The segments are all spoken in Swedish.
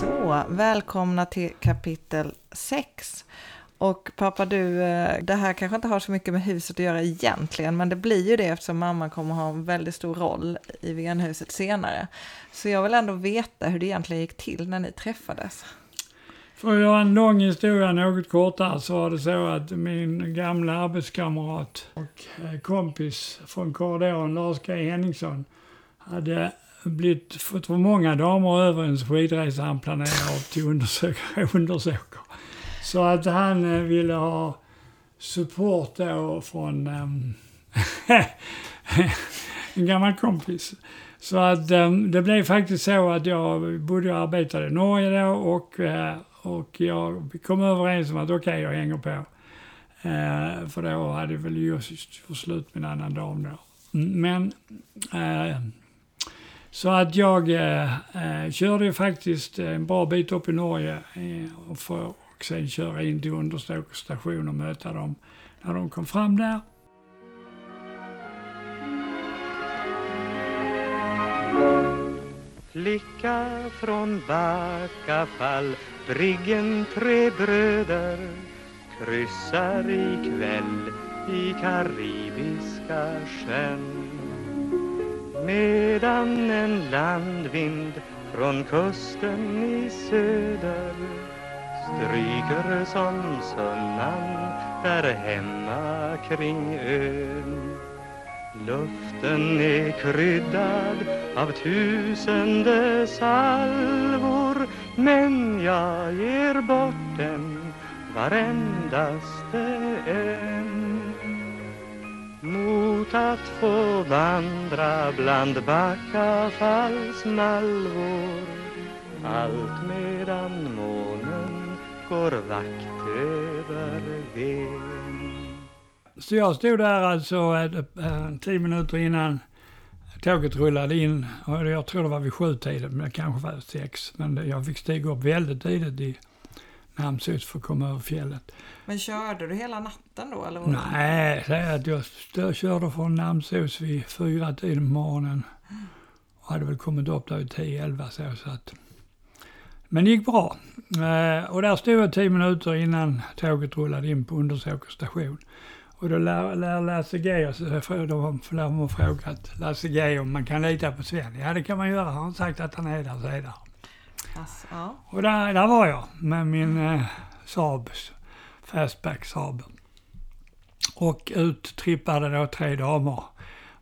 Så, välkomna till kapitel 6. Och pappa du, eh, det här kanske inte har så mycket med huset att göra egentligen, men det blir ju det eftersom mamma kommer ha en väldigt stor roll i venhuset senare. Så jag vill ändå veta hur det egentligen gick till när ni träffades. För att göra en lång historia något kortare så var det så att min gamla arbetskamrat och eh, kompis från korridoren, Lars G Henningsson, hade blivit, fått för många damer över en skidresa han planerade till undersöker. Så att han eh, ville ha support då från um, en gammal kompis. Så att um, det blev faktiskt så att jag bodde och arbetade i Norge då och, uh, och jag kom överens om att okej, okay, jag hänger på. Uh, för då hade väl just gjort slut med en annan dam då. Mm, men uh, så att jag eh, eh körde faktiskt en bra bit upp i Norge eh, för, och sen köra in till Undersåker station och möta dem när de kom fram där. Flicka från Backafall, briggen tre bröder kryssar ikväll i Karibiska sjön medan en landvind från kusten i söder stryker som sunnan där hemma kring ön. Luften är kryddad av tusende salvor men jag ger bort den varendaste en mot att få vandra bland Backafalls malvor allt medan månen går vakt över ven Så jag stod där alltså äh, tio minuter innan tåget rullade in. Och jag tror det var vid sjutiden, men det kanske var sex. Men jag fick stiga upp väldigt tidigt i Namshus för att komma över fjället. Men körde du hela natten då? Eller Nej, att jag, jag körde från Namshus vid fyra tiden på morgonen. Och hade väl kommit upp där vid 10-11 så, så att. Men det gick bra. Eh, och där stod jag tio minuter innan tåget rullade in på Undersåker station. Och då lär, lär Lasse G så då får man fråga att Lasse G om man kan lita på Sven. Ja det kan man göra. Har han sagt att han är där så är där. Alltså, ja. Och där, där var jag med min eh, Saab, Fastback Saab. Och ut trippade då tre damer.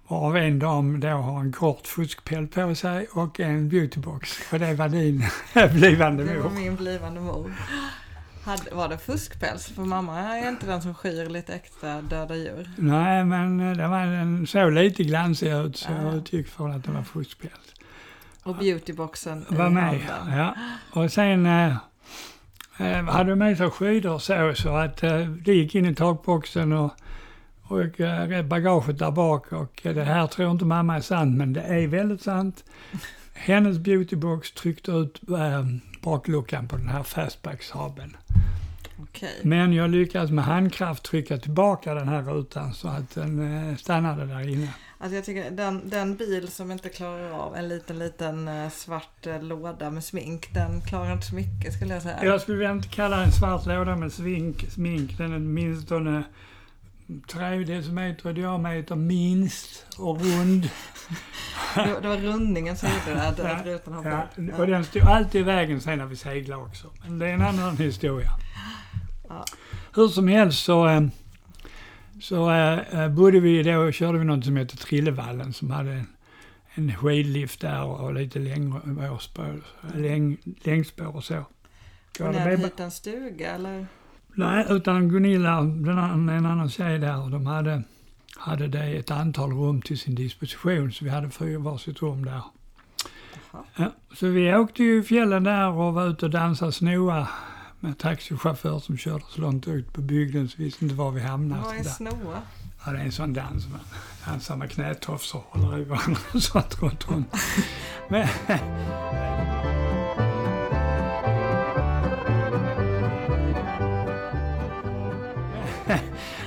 Varav en dam då har en kort fuskpält på sig och en beautybox. Och det var din blivande mor. Det var min blivande mor. Hade, var det fuskpäls? För mamma är inte den som skyr lite extra döda djur. Nej, men eh, det var, den såg lite glansig ut så ja. jag utgick från att det var fuskpäls. Och beautyboxen var med, ja. Och sen eh, eh, hade de med sig skidor så, så att eh, det gick in i takboxen och, och eh, bagaget där bak och eh, det här tror inte mamma är sant men det är väldigt sant. Hennes beautybox tryckte ut eh, bakluckan på den här fastback-Saaben. Okay. Men jag lyckades med handkraft trycka tillbaka den här rutan så att den eh, stannade där inne. Alltså jag tycker den, den bil som inte klarar av en liten, liten eh, svart eh, låda med smink, den klarar inte så mycket skulle jag säga. Jag skulle inte kalla en svart låda med smink, smink. Den är åtminstone 3 decimeter i diameter minst och rund. det, det var rundningen som gjorde det, att, att rutan hoppade. Ja, och den stod alltid i vägen sen när vi seglade också. Men det är en annan historia. Ja. Hur som helst så eh, så äh, bodde vi då, körde vi något som heter Trillevallen som hade en, en skidlift där och lite längre spår, läng, längdspår och så. Och ni hade hyrt en stuga eller? Nej, utan Gunilla, den, en annan tjej där, de hade, hade det ett antal rum till sin disposition så vi hade fyra varsitt rum där. Ja, så vi åkte ju i fjällen där och var ute och dansade snoa med taxichaufför som körde så långt ut på bygden så visste inte var vi hamnade. Vad är snoa? Ja, det är en sån dans. Man dansar med knätofsar och håller i varandra och sånt runt om. Men,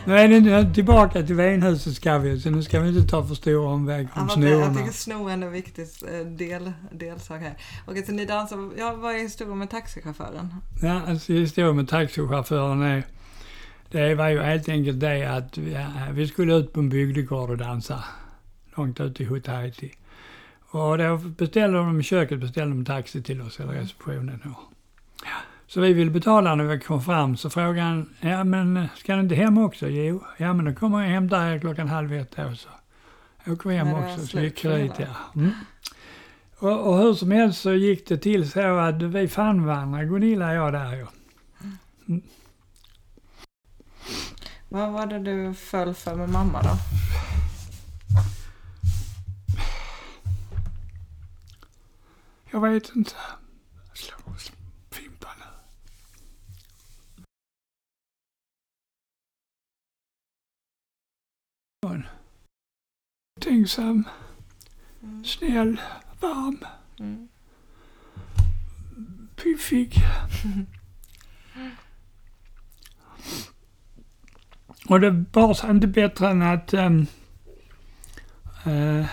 Nu är det nu tillbaka till Venhuset ska vi så nu ska vi inte ta för stor omväg Ja, om vad bra. jag tycker snor är en viktig eh, del, delsak här. Okej, så ni dansar, ja, vad är historien med taxichauffören? Ja, alltså historien med taxichauffören är, det var ju helt enkelt det att vi, ja, vi skulle ut på en bygdegård och dansa. Långt ute i Hutaiti. Och då beställde de i köket beställde de taxi till oss, eller receptionen. Och, ja. Så vi ville betala när vi kom fram, så frågade han, ja men ska ni inte hem också? Jo, ja men då kommer jag hem där klockan halv ett då så åker vi hem var också. Så gick för det dit, hela. ja. Mm. Och, och hur som helst så gick det till så att vi fann varandra, Gunilla och jag där ju. Vad var det du föll för med mamma då? Jag vet inte. Hon. Tänksam, Mm. snäll, varm, Mm. piffig. Och det bar sig inte bättre än att ehm, eh,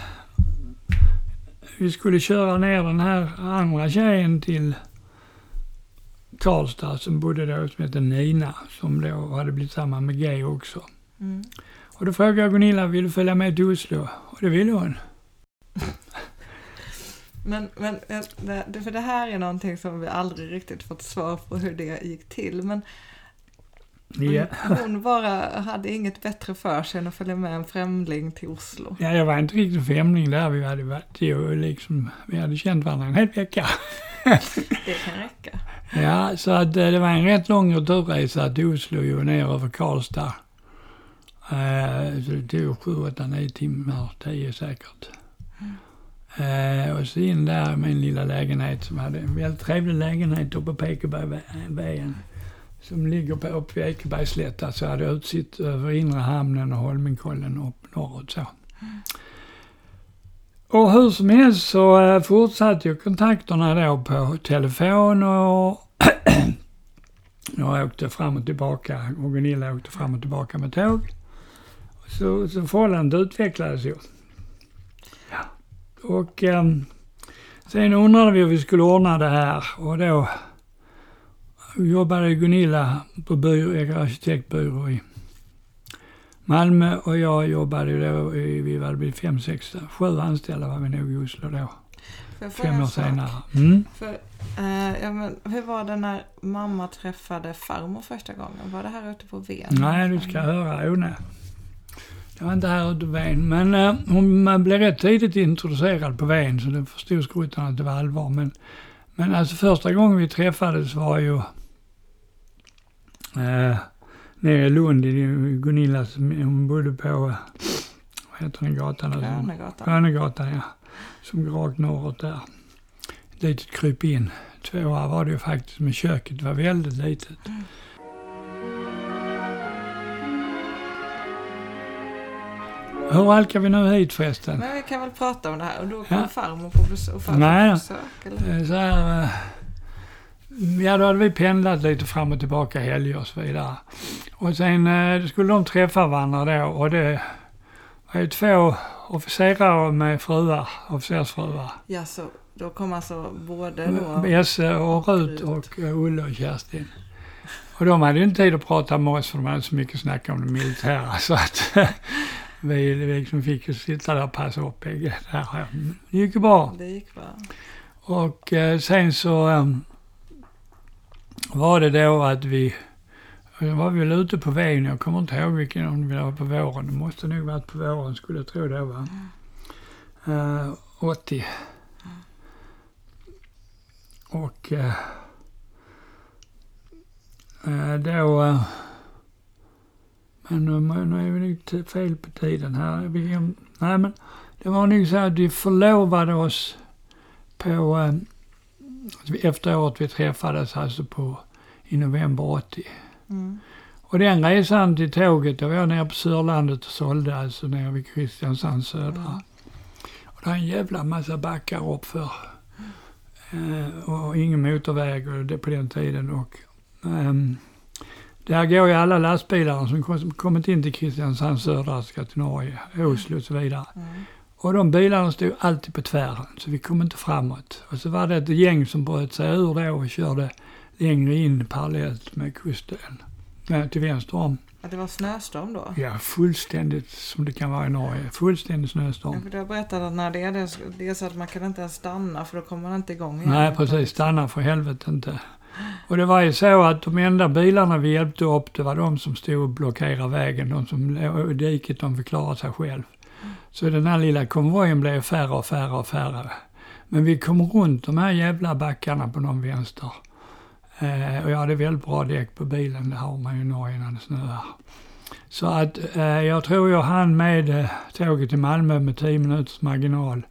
vi skulle köra ner den här andra tjejen till Karlstad som bodde då, som hette Nina, som då hade blivit samman med G också. Mm. Och då frågade jag Gunilla, vill du följa med till Oslo? Och det ville hon. Men, men det, för det här är någonting som vi aldrig riktigt fått svar på hur det gick till. Men Ja. hon bara hade inget bättre för sig än att följa med en främling till Oslo. ja, jag var inte riktigt främling där. Vi hade varit ju liksom, vi hade känt varandra en hel vecka. Det kan räcka. Ja, så att eh, det var en rätt lång returresa till Oslo ju ner över Karlstad. Eh, så det tog sju, åtta, nio timmar, tio säkert. Eh, och så in där i min lilla lägenhet som hade en väldigt trevlig lägenhet uppe på Ekebergsvägen. Som ligger på uppe vid Ekebergsslätta så hade utsikt över inre hamnen och Holmenkollen upp norrut så. Och hur som helst så eh, fortsatte ju kontakterna då på telefon och jag åkte fram och tillbaka och Gunilla åkte fram och tillbaka med tåg. Så, så förhållandet utvecklades ju. Ja. Och ehm, sen undrade vi hur vi skulle ordna det här och då jobbade Gunilla på byrå, arkitektbyrå i Malmö och jag jobbade då, i, vi var blivit fem, sex, sju anställda var vi nog i Oslo då. Fem år sak? senare. Mm. För, eh, ja, men, hur var det när mamma träffade farmor första gången? Var det här ute på Ven? Nej, du ska höra. Oh, nej. Det var inte här ute på Ven. Men eh, hon man blev rätt tidigt introducerad på Ven så det förstod skrotan att det var allvar. Men, men alltså första gången vi träffades var ju eh, nere i Lund i Gunillas, hon bodde på, vad heter den gatan? där? Grönegatan. Grönegatan, ja. Som går rakt norrut där. Ett litet kryp in. Tvåa var det ju faktiskt, men köket var väldigt litet. Hur halkar vi nu hit förresten? Men vi kan väl prata om det här. Och då kom Ja. farmor på besök. och Nej på besök eller? Eh, Så här, eh, ja, då hade vi pendlat lite fram och tillbaka helger och så vidare. Och sen eh, skulle de träffa varandra då och det var ju två officerare med fruar, officersfruar. Ja, så då kom alltså både då... Esse och Rut och Olle och Kerstin. Och de hade ju inte tid att prata med oss för de hade så mycket snack om det militära så att vi liksom fick ju sitta där och passa upp bägge. Det gick ju bra. Det gick bra. Och eh, sen så eh, var det då att vi, då var vi väl ute på vägen, jag kommer inte ihåg vilken, om det var på våren, det måste nog varit på våren skulle jag tro det var. Eh, 80. Och eh, eh, då, eh, men nu, är vi nog fel på tiden här. Nej men det var nog så att vi förlovade oss på, eh, efter året vi träffades, alltså på, i november 80. Mm. Och den resan till tåget, då var jag nere på Sörlandet och sålde, alltså nere vid Kristiansand södra. Mm. Och det är en jävla massa backar uppför. Eh, och ingen motorväg och det på den tiden. Och, ehm, Där går ju alla lastbilar som kom- kommit in till Kristiansand södra Norge, Oslo och så vidare. Mm. Och de bilarna stod alltid på tvären, så vi kom inte framåt. Och så var det ett gäng som bröt sig ur då och körde längre in parallellt med kusten. Nej, till vänster om. Att det var snöstorm då? Ja, fullständigt som det kan vara i Norge. Fullständigt Ja, snöstorm. för du har berättat att när det är det, det är så att man kan inte ens stanna för då kommer man inte igång igen. Nej, precis. Stanna för helvete inte. Och det var ju så att de enda bilarna vi hjälpte upp, det var de som stod och blockerade vägen. De som låg i diket, de fick klara sig själv. Så den här lilla konvojen blev färre och färre och färre. Men vi kom runt de här jävla backarna på någon vänster. Eh, och jag hade väldigt bra däck på bilen, det har man ju i Norge när det snöar. Så att eh, jag tror jag hann med eh, tåget till Malmö med 10 minuters marginal.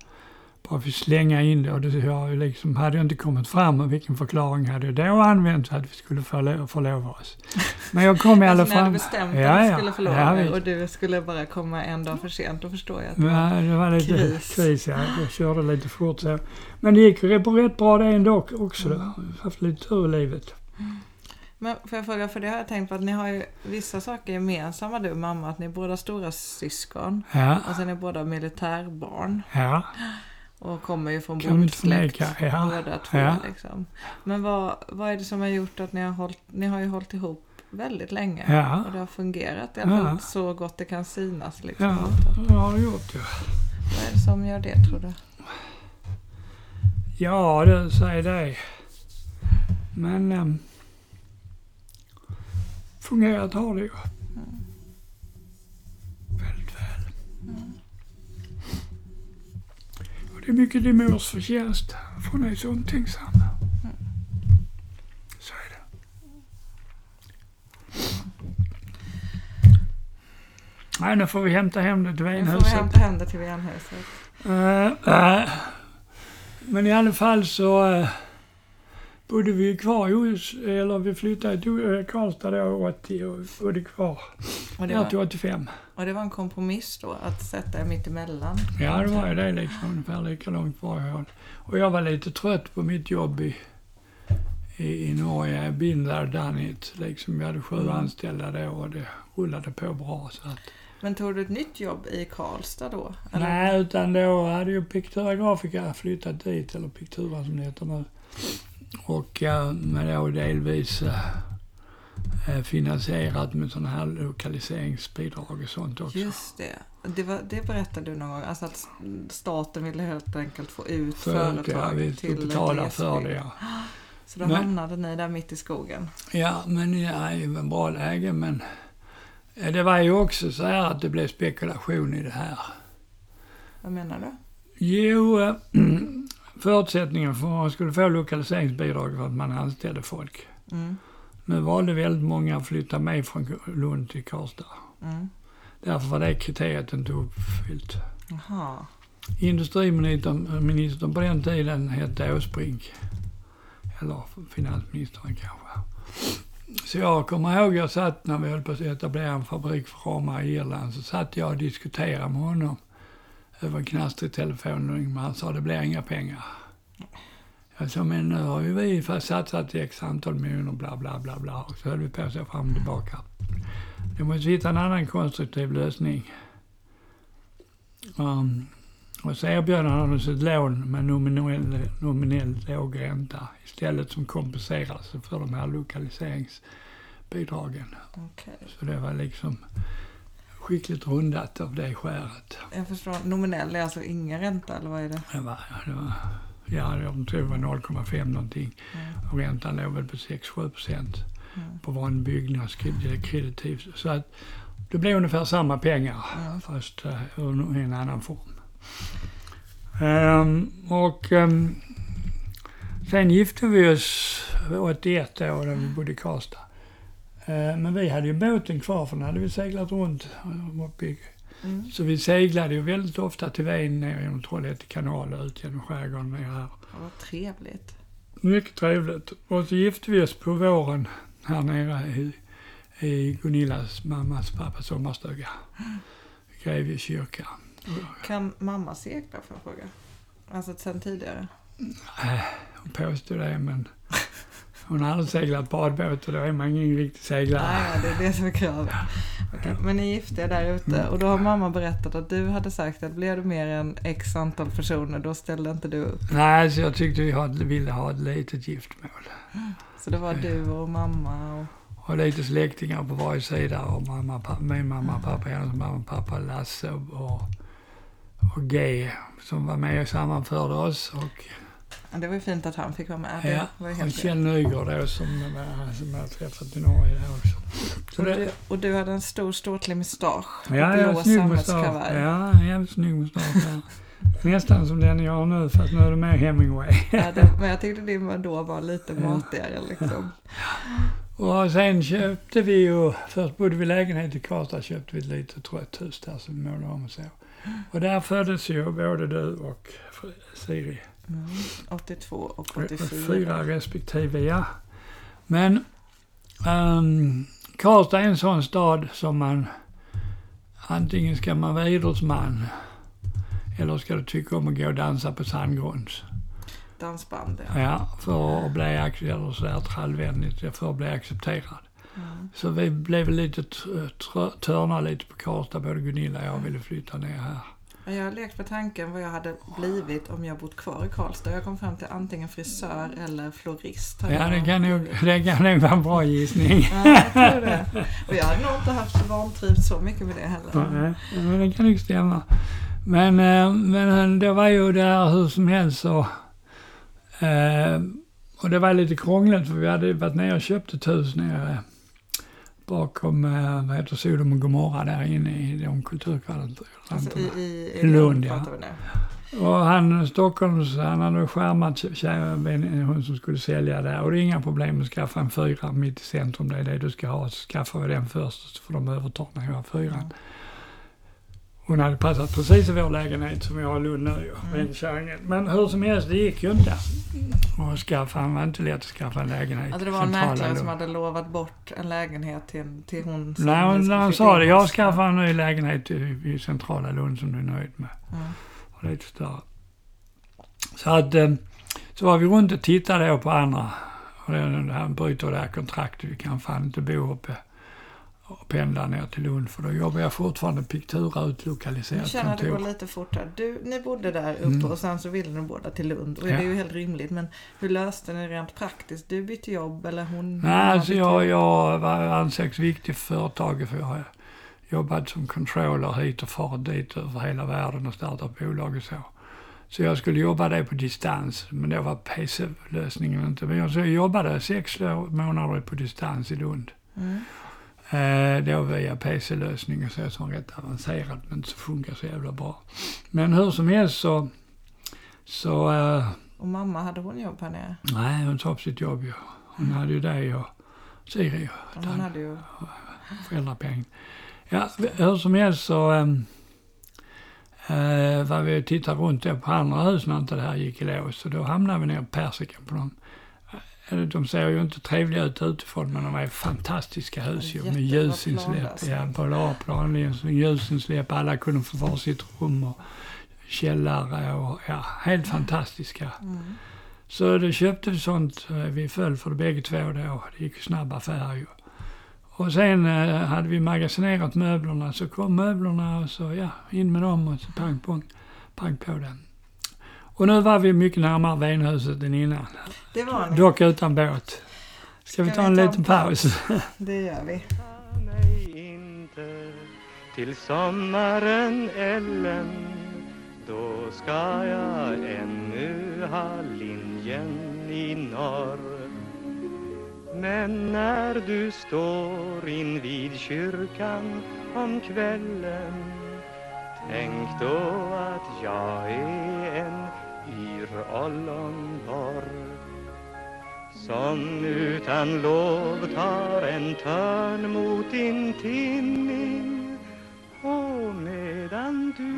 Bara att slänga in det och det, jag liksom, hade jag inte kommit fram och vilken förklaring hade jag då använt så att vi skulle förlo- förlova oss. Men jag kom i alla Alltså, ni hade fall. bestämt Ja, att du skulle förlora Ja, dig och du skulle bara komma en dag för sent. Då förstår jag att det var... Ja, det var lite Kris. kris. ja. Jag körde lite fort så. Men det gick rätt, rätt bra det ändå också. Då. Jag har haft lite tur i livet. Men får jag fråga, för det har jag tänkt på att ni har ju vissa saker gemensamma du och mamma. Att ni är båda stora syskon Ja, och sen är båda militärbarn. ja. Och kommer ju från förneka, ja. båda två. Ja. Liksom. Men vad, vad är det som har gjort att ni har hållit, ni har ju hållit ihop väldigt länge? Ja. Och det har fungerat i alla fall så gott det kan synas. Liksom. Ja, Vad det har det gjort ja. är det som gör det tror du? Ja, det säger det. Men um, fungerat har det ju. Väldigt väl. Och det är mycket mors förtjänst. För hon är så omtänksam. Så är det. Nej, nu får vi hämta hem det till Nu får vi hämta hem det till Venhuset. Eh, eh, men i alla fall så uh, bodde vi kvar i Os, eller vi flyttade till uh, Karlstad då 80 och bodde kvar Och det, ner till var, 85. och det var en kompromiss då att sätta er mitt emellan. Ja, det var ju det liksom, ungefär lika långt varifrån. Och jag var lite trött på mitt jobb i, i, i Norge. Been there, done it. Liksom, vi hade sju Mm. anställda då och det rullade på bra. Så att, Men tog du ett nytt jobb i Karlstad då? Eller? Nej, utan då hade ju Pictura Grafica flyttat dit, eller Pictura som det heter nu. Och eh, med då delvis eh, eh, finansierat med sådana här lokaliseringsbidrag och sånt också. Just det. Det, var, det berättade du någon gång. Alltså att staten ville helt enkelt få ut För ja, företag vi till betala för det. Ja, Så då Men- hamnade ni där mitt i skogen. ja men ja, det är ju en bra läge men det var ju också så här att det blev spekulation i det här. Vad menar du? Jo, eh, förutsättningen för att man skulle få lokaliseringsbidrag var att man anställde folk. Mm. Nu valde väldigt många att flytta med från Lund till Karlstad. Mm. Därför var det kriteriet inte uppfyllt. Jaha. Industriministern ministern på den tiden hette Åsbrink. Eller finansministern kanske. Så jag kommer ihåg, jag satt när vi höll på att etablera en fabrik för ramar i Irland, så satt jag och diskuterade med honom över en knastrig telefon. Men han sa det blir inga pengar. Jag sa, men nu har ju vi satsat x antal miljoner bla bla bla bla. Och så höll vi på så fram och tillbaka. Jag måste hitta en annan konstruktiv lösning. Um, och så erbjöd han oss ett lån med nominell, nominell låg ränta istället som kompenserades för de här lokaliseringsbidragen. Okej. Så det var liksom skickligt rundat av det skäret. Jag förstår. Nominell är alltså ingen ränta eller vad är det? Det var, det var, ja, jag tror det var 0,5 någonting. Mm. Och räntan låg väl på 6-7 procent Mm. på vanlig byggnadskreditiv. Så att det blev ungefär samma pengar Mm. fast eh, i en annan form. Ehm, och ehm, sen gifte vi oss 81 då när vi bodde i Karlstad. Eh, men vi hade ju båten kvar för den hade vi seglat runt eh, uppe Mm. Så vi seglade ju väldigt ofta till Ven ner genom Trollhätte kanal och ut genom skärgården ner här. Vad trevligt. Mycket trevligt. Och så gifte vi oss på våren här nere i, i Gunillas mammas pappas sommarstuga. Grevie kyrka. Kan mamma segla får jag fråga? Alltså sen tidigare? Äh, hon påstod det men Hon har aldrig seglat badbåt och då är man ingen riktig seglare. Nej, det är det som är kravet. Okej, Men ni gifte er där ute och då har mamma berättat att du hade sagt att blev det mer än x antal personer då ställde inte du upp. Nej, så jag tyckte vi hade, ville ha ett litet giftmål. Så det var du och mamma och... Och lite släktingar på varje sida. Och mamma, pappa, min mamma, pappa, hennes mamma, pappa, Lasse och, och G som var med och sammanförde oss. Och, Ja, det var ju fint att han fick vara med. Det ja, var ju och helt Kjell Nygård då som, som jag har träffat i Norge där också. Så och, det, du, och du hade en stor ståtlig mustasch ja, jag har snygg mustasch. Ja, en jävligt snygg mustasch. Ja. Nästan som den jag har nu fast nu är det mer Hemingway. Ja, det, men jag tyckte din då var lite matigare liksom. Och sen köpte vi ju, först bodde vi i lägenhet i Karlstad, köpte vi ett litet trött hus där som vi målade om och så. Och där föddes ju både du och Siri. Mm. 82 och 84. Fyra respektive, ja. Men um, Karlstad är en sån stad som man, antingen ska man vara idrottsman eller ska du tycka om att gå och dansa på sandgrunds. Dansband, ja. Ja, för att bli, eller sådär trallvänligt, för att bli accepterad. Mm. Så vi blev lite törna lite på Karlstad, både Gunilla och jag ville flytta ner här. Men Jag har lekt med tanken vad jag hade blivit om jag bott kvar i Karlstad. Jag kom fram till antingen frisör eller florist. Ja, det kan nog, det kan nog vara en bra gissning. Ja, jag tror det. Och jag hade nog inte haft vantrivts så mycket med det heller. Nej, men det kan nog stämma. Men, eh, men det var ju där hur som helst så... Eh, och det var lite krångligt för vi hade varit nere och köpt ett hus nere bakom, eh, vad heter Sodom och Gomorra där inne i de kulturkvadranterna. Alltså i, i, I Lund, ja. Och han, Stockholms, han hade skärmat tjejen, hon som skulle sälja där. Och det är inga problem att skaffa en fyra mitt i centrum. Det är det du ska ha. Så skaffar vi den först så får de överta när jag har fyran. Hon hade passat precis i vår lägenhet som jag har i Lund nu Mm. Men hur som helst, det gick ju inte. Och skaffa, han var inte lätt att skaffa en lägenhet. Alltså det var en mäklare som hade lovat bort en lägenhet till, till hon som Nej, hon- när flytta sa det, jag skaffar en ny lägenhet i, i centrala Lund som du är nöjd med. Ja. och lite större. Så att, eh, så var vi runt och tittade då på andra. Och det- han bryter det här kontraktet, vi kan fan inte bo uppe och pendla ner till Lund för då jobbar jag fortfarande Pictura Jag utlokaliserat känner att det går kontor. lite fortare. Du, ni bodde där uppe Mm. och sen så ville ni båda till Lund. Och Ja. det är ju helt rimligt. Men hur löste ni rent praktiskt? Du bytte jobb eller hon? Nej, alltså jag, jag var ansågs viktig för företaget för jag har jobbat som controller hit och farit dit över hela världen och startat bolag och så. Så jag skulle jobba det på distans, men det var PC-lösningen inte. Men jag, så jag jobbade sex månader på distans i Lund. Mm. Eh, då via PC-lösning och så som rätt avancerad men så funkar så jävla bra. Men hur som helst så, så eh, Och mamma, hade hon jobb här nere? nej hon sa upp sitt jobb ju. Hon hade ju det och Siri Och Hon hade ju... föräldrapenning. Ja, hur som helst så um, uh, var vi och tittade runt på andra hus när inte det här gick i lås. Så då hamnade vi nere på Persikan på dem. De ser ju inte trevliga ut utifrån men de är fantastiska hus ju. Med ljusinsläpp. planlösning. Ja, bra plan, ljusinsläpp. Alla kunde få varsitt rum och källare och ja, helt fantastiska. Mm. Så då köpte vi sånt. eh, Vi föll för det bägge två då. Det gick ju snabb affär ju. Och sen eh, hade vi magasinerat möblerna. Så kom möblerna och så ja, in med dem och så pang, pang, pang på den. Och nu var vi mycket närmare Venhuset än innan. Det var ni. Dock utan båt. Ska vi Ska ta vi en ta liten en paus? Det gör vi. till sommaren Ellen Då ska jag ännu ha linjen i norr Men när du står invid kyrkan om kvällen Tänk då att jag är en yr ollonborg som utan lov tar en törn mot din tinning och medan du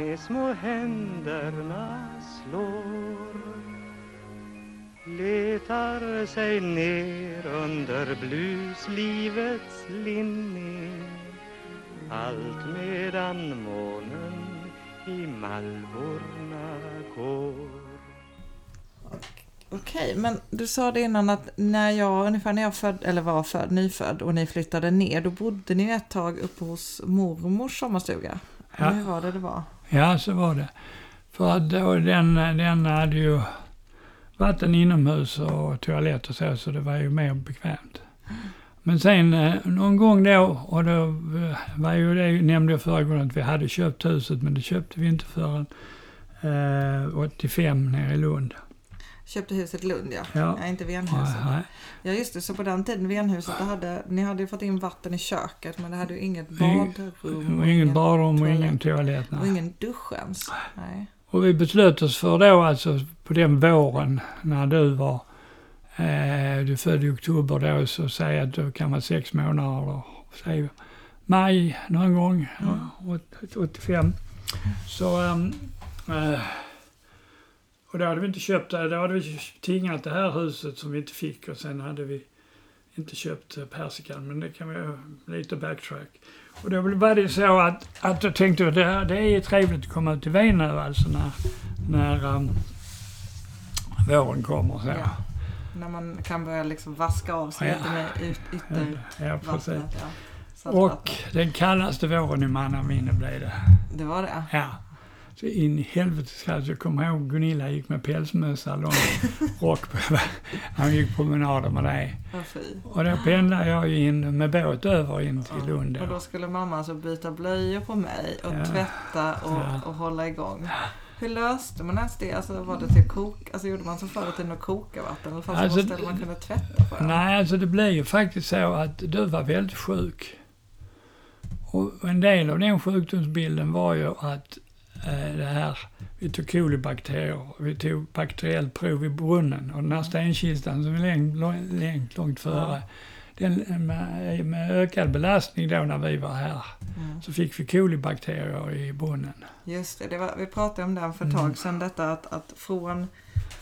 med små händerna slår letar sig ner under bluslivets linning allt medan månen i malvorna går Okej, men du sa det innan att när jag, ungefär när jag född, eller var född, nyfödd och ni flyttade ner, då bodde ni ett tag uppe hos mormors sommarstuga. Ja. Hur var det det var? Ja, så var det. För att då, den, den hade ju vatten inomhus och toalett och så, så det var ju mer bekvämt. Men sen eh, någon gång då, och då eh, var ju det, nämnde jag förra gången, att vi hade köpt huset, men det köpte vi inte förrän eh, 85 nere i Lund. Köpte huset Lund ja. Ja. ja inte Venhuset. Nej, Ja just det, så på den tiden Venhuset, då hade, ni hade ju fått in vatten i köket men det hade ju inget Ing- badrum. och ingen badrum och ingen toalett. Och ingen dusch ens. Nej. Och vi beslöt oss för då, alltså på den våren när du var, eh, du födde i oktober då, så säg att du kan vara sex månader då, säg maj någon gång, Mm. ja, åt- 85. Så, eh, och då hade vi inte köpt det, då hade vi tingat det här huset som vi inte fick och sen hade vi inte köpt eh, persikan, men det kan vi lite backtrack. Och då var det så att, att jag tänkte att det, här- det är trevligt att komma ut till Venö alltså när, när um, våren kommer så. Ja. När man kan börja liksom vaska av sig Ja. lite med yttervattnet. Ja, precis. Ja. Och den kallaste våren i mannaminne blev det. Det var det? Ja. Så in i helvetes kallt. Jag kommer ihåg Gunilla gick med pälsmössa, lång rock på. Han gick promenader med det. Fy. Och då pendlade jag in med båt över in till. Lund. Och då. skulle mamma alltså byta blöjor på mig och Ja. tvätta och, Ja. och hålla igång. Hur löste man ens det? Alltså var det till kok? Alltså gjorde man som förr i tiden och koka vatten? Eller fanns det Alltså, man kunde tvätta på? Nej, alltså det blev ju faktiskt så att du var väldigt sjuk. Och en del av den sjukdomsbilden var ju att det här, vi tog kolibakterier, vi tog bakteriellt prov i brunnen och den här stenkistan som är längt, långt, långt före, den, med, med ökad belastning då när vi var här, Mm. så fick vi kolibakterier i brunnen. Just det, det var, vi pratade om den för ett Mm. tag sedan. Detta att, att från,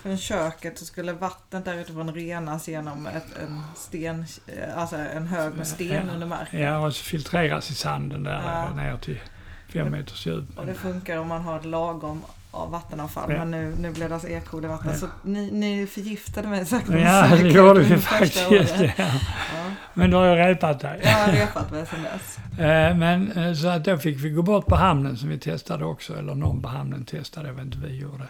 från köket så skulle vattnet där utifrån renas genom ett, en sten, eh, alltså en hög med sten Ja. under marken. Ja, och så filtreras i sanden där Ja. ner till fem meters djup. Och det funkar om man har ett lagom av vattenavfall. Ja. Men nu, nu blev det alltså E. coli-vatten. Ja. Så ni, ni förgiftade mig sakta Ja, det gjorde vi faktiskt. Ja. Ja. Men då har jag repat dig. Jag har repat mig sedan dess. Eh, Men eh, så att då fick vi gå bort på hamnen som vi testade också, eller någon på hamnen testade, jag vet inte vi gjorde.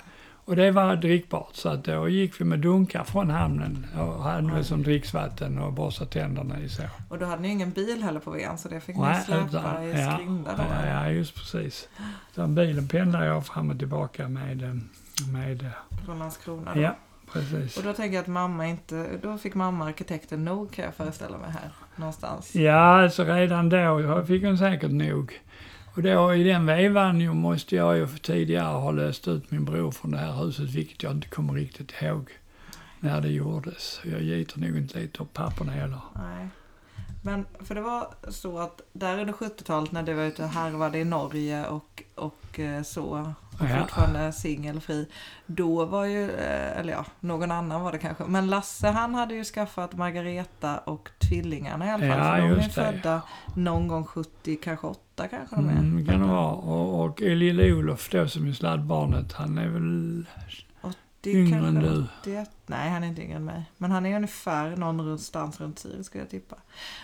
Och det var drickbart, så att då gick vi med dunkar från hamnen och hade det som dricksvatten och borstade tänderna i så. Och då hade ni ingen bil heller på Ven så det fick ni Nej, släpa utan- i ja, skrinda då. Ja, ja, just precis. Så bilen pendlade jag fram och tillbaka med, med Från Landskrona då. ja, precis. Och då tänker jag att mamma inte, då fick mamma arkitekten nog kan jag föreställa mig här någonstans. Ja, alltså redan då fick hon säkert nog. Och då i den vevan ju måste jag ju för tidigare ha löst ut min bror från det här huset, vilket jag inte kommer riktigt ihåg när det gjordes. Jag gitar nog inte lite upp papperna heller. Nej. Men för det var så att där under 70-talet när du var ute och harvade i Norge och, och eh, så, och Ja. fortfarande singelfri, då var ju, eh, eller ja, någon annan var det kanske, men Lasse han hade ju skaffat Margareta och tvillingarna i alla fall, Ja, för de är födda någon gång 70, kanske 8 kanske de är. Mm, kan det vara. Och, och lille Olof då som är sladdbarnet, han är väl Det Yngre kanske än du. 81. Nej, han är inte yngre än mig. Men han är ungefär någonstans runt Sirius skulle jag tippa.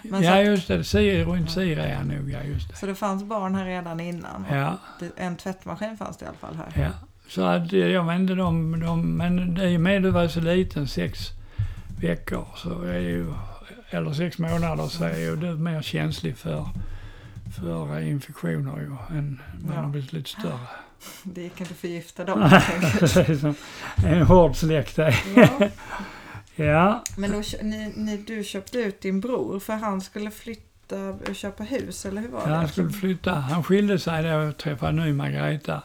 Men Ja, att- just det. Sir, runt Sir är han nog, ja just det. så det fanns barn här redan innan. Ja, En tvättmaskin fanns det i alla fall här. ja. Så att eh, jag inte, de, de, men i och med du var så liten, sex veckor, så är ju, eller sex månader, så är ju du mer känslig för, för infektioner ju, än man Ja. har blivit lite större. Det gick inte att förgifta dem helt en hård släkt det. ja. Ja, Men då, ni, ni, du köpte ut din bror för han skulle flytta och köpa hus, eller hur var Ja, det? han skulle flytta. Han skilde sig då och träffade en ny Margareta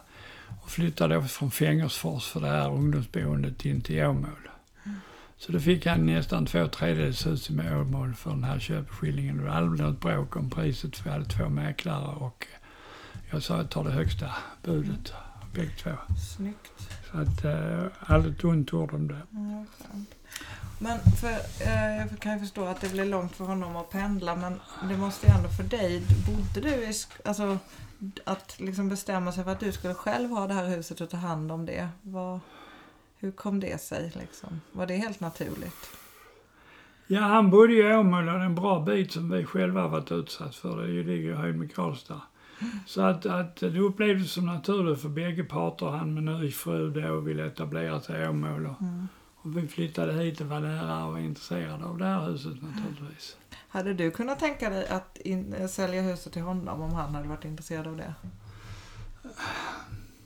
och flyttade då från Fängersfors för det här ungdomsboendet in till Åmål. Så då fick han nästan två tredjedels hus i Åmål för den här köpeskillingen. Det var aldrig något bråk om priset för vi hade två mäklare och jag sa att jag tar det högsta budet, bägge två. Snyggt. Så att, eh, aldrig ett ont ord om det. Skönt. Men för, eh, jag kan ju förstå att det blir långt för honom att pendla men det måste ju ändå för dig, bodde du i, alltså att liksom bestämma sig för att du skulle själv ha det här huset och ta hand om det. Vad, Hur kom det sig liksom? Var det helt naturligt? Ja, han bodde i Åmål och en bra bit som vi själva varit utsatt för. Det ligger höjd med Karlstad. Så att, att det upplevdes som naturligt för bägge parter. Han med ny fru då ville etablera sig i Åmål. Och, Mm. och vi flyttade hit och var nära och intresserade av det här huset naturligtvis. Hade du kunnat tänka dig att in, eh, sälja huset till honom om han hade varit intresserad av det?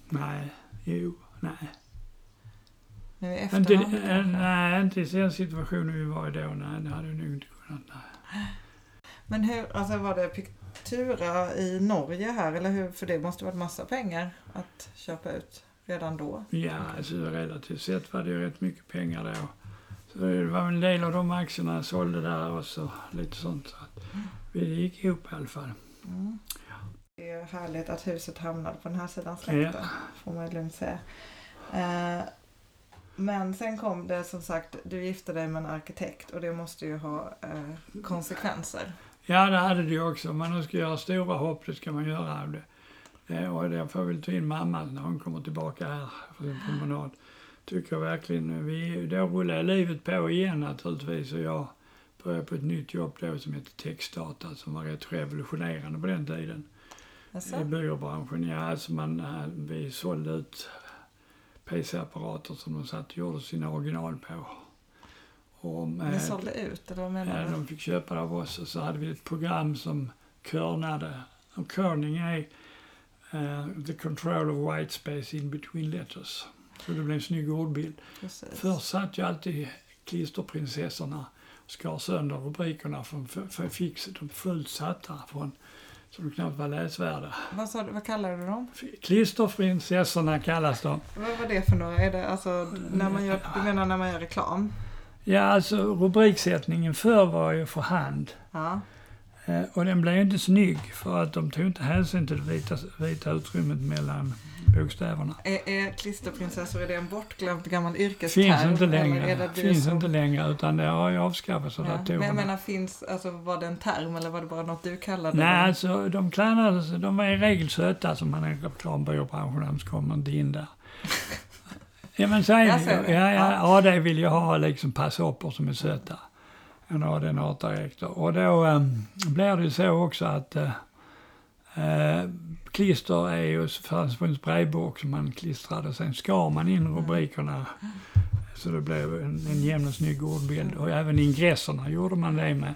Nej, jo, nej. Nu i Inte, efterhand kanske? nej, inte i den situationen vi var i då. Nej, det hade jag nog inte kunnat. Nej. Men hur, alltså var det Pictura i Norge här eller hur? För det måste varit massa pengar att köpa ut redan då. Ja, alltså relativt sett var det ju rätt mycket pengar då. Så det var en del av de aktierna jag sålde där och så lite sånt. Så att vi gick ihop i alla fall. Mm. Det är härligt att huset hamnade på den här sidan släkten. Får man lugnt säga. Eh, men sen kom det som sagt, du gifte dig med en arkitekt och det måste ju ha eh, konsekvenser. Ja, det hade det ju också. Om man nu ska göra stora hopp, det ska man göra. av Det. Det, och det får väl ta in mamma när hon kommer tillbaka här för sin promenad. Tycker jag verkligen. Vi, då rullar livet på igen naturligtvis och jag började på ett nytt jobb då som heter Textdata som var rätt revolutionerande på den tiden. Alltså, I byråbranschen, ja. Alltså man, eh, vi sålde ut PC-apparater som de satt och gjorde sina original på. Och, ni eh, sålde ut, eller vad menar Ja, du? de fick köpa det av oss och så hade vi ett program som körnade. Och körning är eh, the control of white space in between letters. Så det blev en snygg ordbild. Precis. Först satt ju alltid klisterprinsessorna och skar sönder rubrikerna från fix, de fullt satta från så de knappt var läsvärda. Vad, sa du, vad kallar du dem? Klisterprinsessorna kallas de. Vad var det för några? Är det alltså när man gör, du menar när man gör reklam? Ja, alltså rubriksättningen förr var ju för hand. Ja. Eh, Och den blev inte snygg för att de tog inte hänsyn till det vita, vita utrymmet mellan bokstäverna. Är, är klisterprinsessor, är det en bortglömd gammal yrkesterm? Finns inte längre. Det Finns som- inte längre utan det har ju avskaffats av Ja. Men jag datorerna. menar, finns, alltså, var det en term eller var det bara något du kallade Nej, det? alltså de klannades, de var i regel söta som man är i reklambyråbranschen, annars kommer inte in där. Ja men det ju. det. Ja, Ja. ja, AD vill ju ha liksom passhopper som är söta. En AD en artdirektor. Och då um, blir det ju så också att uh, uh, klister är ju, fanns på en sprayburk som man klistrade. Sen skar man in rubrikerna så det blev en, en jämn och snygg ordbild. Och även ingresserna gjorde man det med.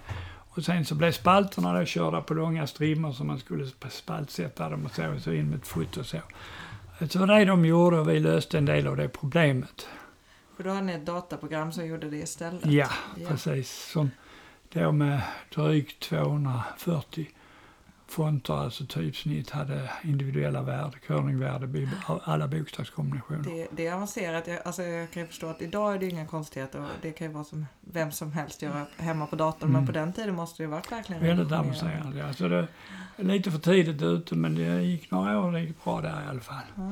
Och sen så blev spalterna då körda på långa strimmor som man skulle sp- spaltsätta dem och så, och så in med ett foto och så. Så det de gjorde och vi löste en del av det problemet. För då hade ni ett dataprogram som gjorde det istället? Ja, Ja. precis. Som då med drygt 240 fonter, alltså typsnitt, hade individuella värde, körningvärde, vid alla bokstavskombinationer. Det, det är avancerat. Jag, alltså jag kan förstå att idag är det inga konstigheter och det kan ju vara som vem som helst göra hemma på datorn. Men Mm. på den tiden måste det ju varit verkligen Väldigt avancerande. Alltså det är lite för tidigt ute men det gick några år, det gick bra där i alla fall. Ja.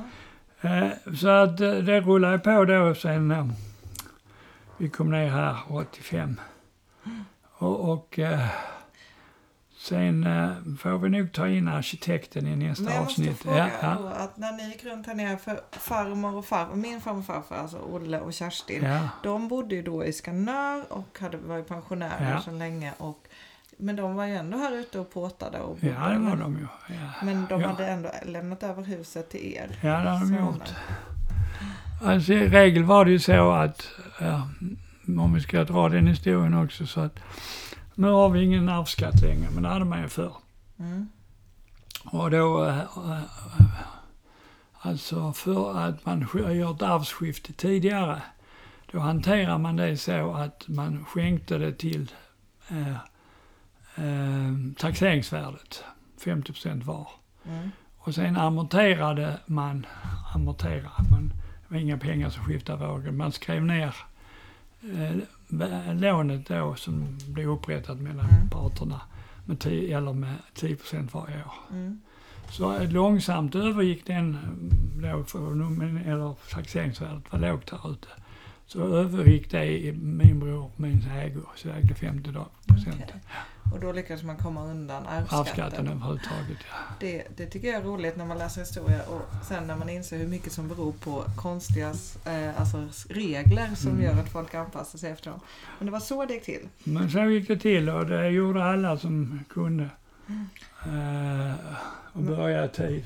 Eh, Så att eh, det rullade på då sen eh, vi kom ner här 85. Och, och sen får vi nog ta in arkitekten i nästa Men jag måste avsnitt. fråga ja, då, att när ni gick runt här nere för farmor och farfar, min farmor och farfar, alltså Olle och Kerstin. ja. De bodde ju då i Skanör och hade, var ju pensionärer Ja. så länge. Och, men de var ju ändå här ute och påtade och Ja, bodde. det var men, de ju. Ja. men de ja. hade ändå lämnat över huset till er. Ja, det har de gjort. Alltså i regel var det ju så att, ja, om vi ska dra den historien också, så att nu har vi ingen arvsskatt längre, men det hade man ju förr. Mm. Och då, eh, eh, alltså för att man gör ett arvsskifte tidigare, då hanterar man det så att man skänkte det till eh, eh, taxeringsvärdet, 50 var. Mm. Och sen amorterade man, amorterade man, det var inga pengar som skiftade vågen, man skrev ner eh, lånet då som blev upprättat mellan Mm. parterna med 10, eller med 10% varje år. Mm. Så långsamt övergick den, eh, då för, num- eller taxeringsvärdet var lågt där ute, Så övergick det i min bror min ägo, så jag ägde 50 procent. Okej. Och då lyckades man komma undan arvsskatten. Arvsskatten överhuvudtaget, ja. Det, det tycker jag är roligt när man läser historia och sen när man inser hur mycket som beror på konstiga eh, alltså regler som Mm. gör att folk anpassar sig efter dem. Men det var så det gick till. Men så gick det till och det gjorde alla som kunde. Eh, och började i tid.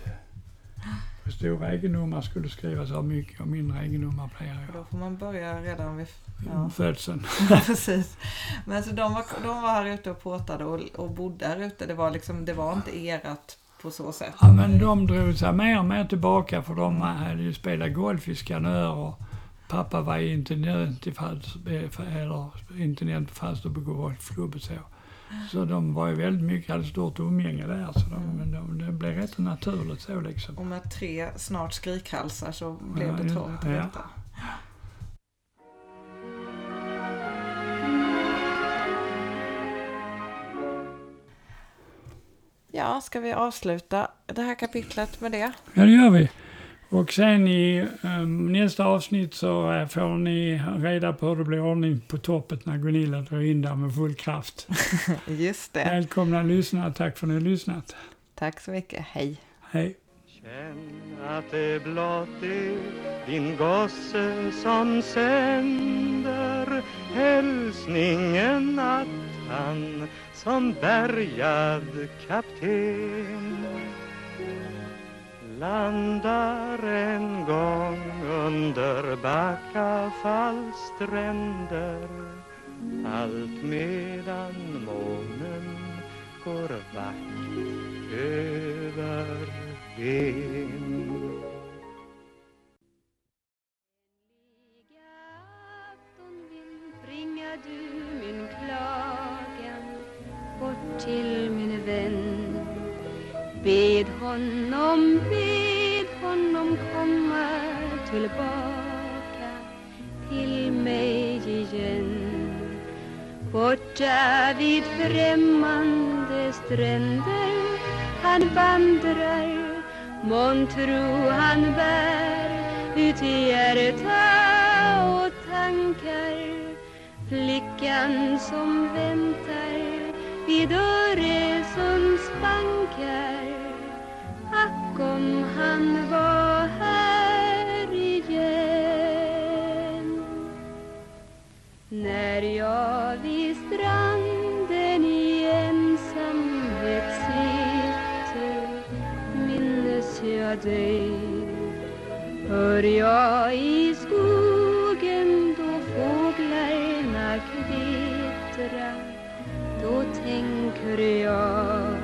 På stora egendomar skulle skrivas av mycket och mindre egendomar flera Och då år. får man börja redan vid Ja. Födseln. Ja, precis. Men så de var, de var här ute och påtade och, och bodde här ute. Det var, liksom, det var inte erat på så sätt. Ja, men de drog sig mer och mer tillbaka för de hade ju spelat golf i Skanör och pappa var intendent i Falster, eller intendent på Falsterbo golfklubb och så. Så de var ju väldigt mycket, hade stort umgänge där så de, men de, det blev rätt naturligt så liksom. Och med tre snart skrikhalsar så blev Ja, det trångt. Ja. detta. Ja, ska vi avsluta det här kapitlet med det? Ja, det gör vi. Och sen i um, nästa avsnitt så eh, får ni reda på hur det blir ordning på toppet när Gunilla drar in där med full kraft. Just det. Välkomna lyssnare, tack för att ni har lyssnat. Tack så mycket. Hej. Hej. Känn att det blott är din gosse som sänder hälsningen att han som bärgad kapten landar en gång under Backafalls stränder allt medan månen går vackert över ben. till min vän. Bed honom, be honom komma tillbaka till mig igen. Borta vid främmande stränder han vandrar. Månntro han bär ut i hjärta och tankar. Flickan som väntar vid Öresunds bankar. Ack om han var här igen. När jag vid stranden i ensamhet sitter minnes jag dig. Hör jag i skogen då fåglarna kvittra Då tänker jag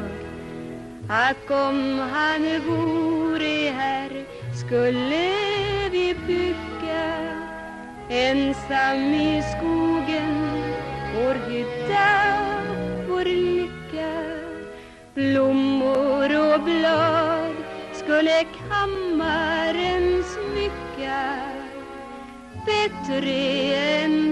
Ack om han vore här skulle vi bygga Ensam i skogen, vår hytta, vår lycka Blommor och blad skulle kammaren smycka Bättre än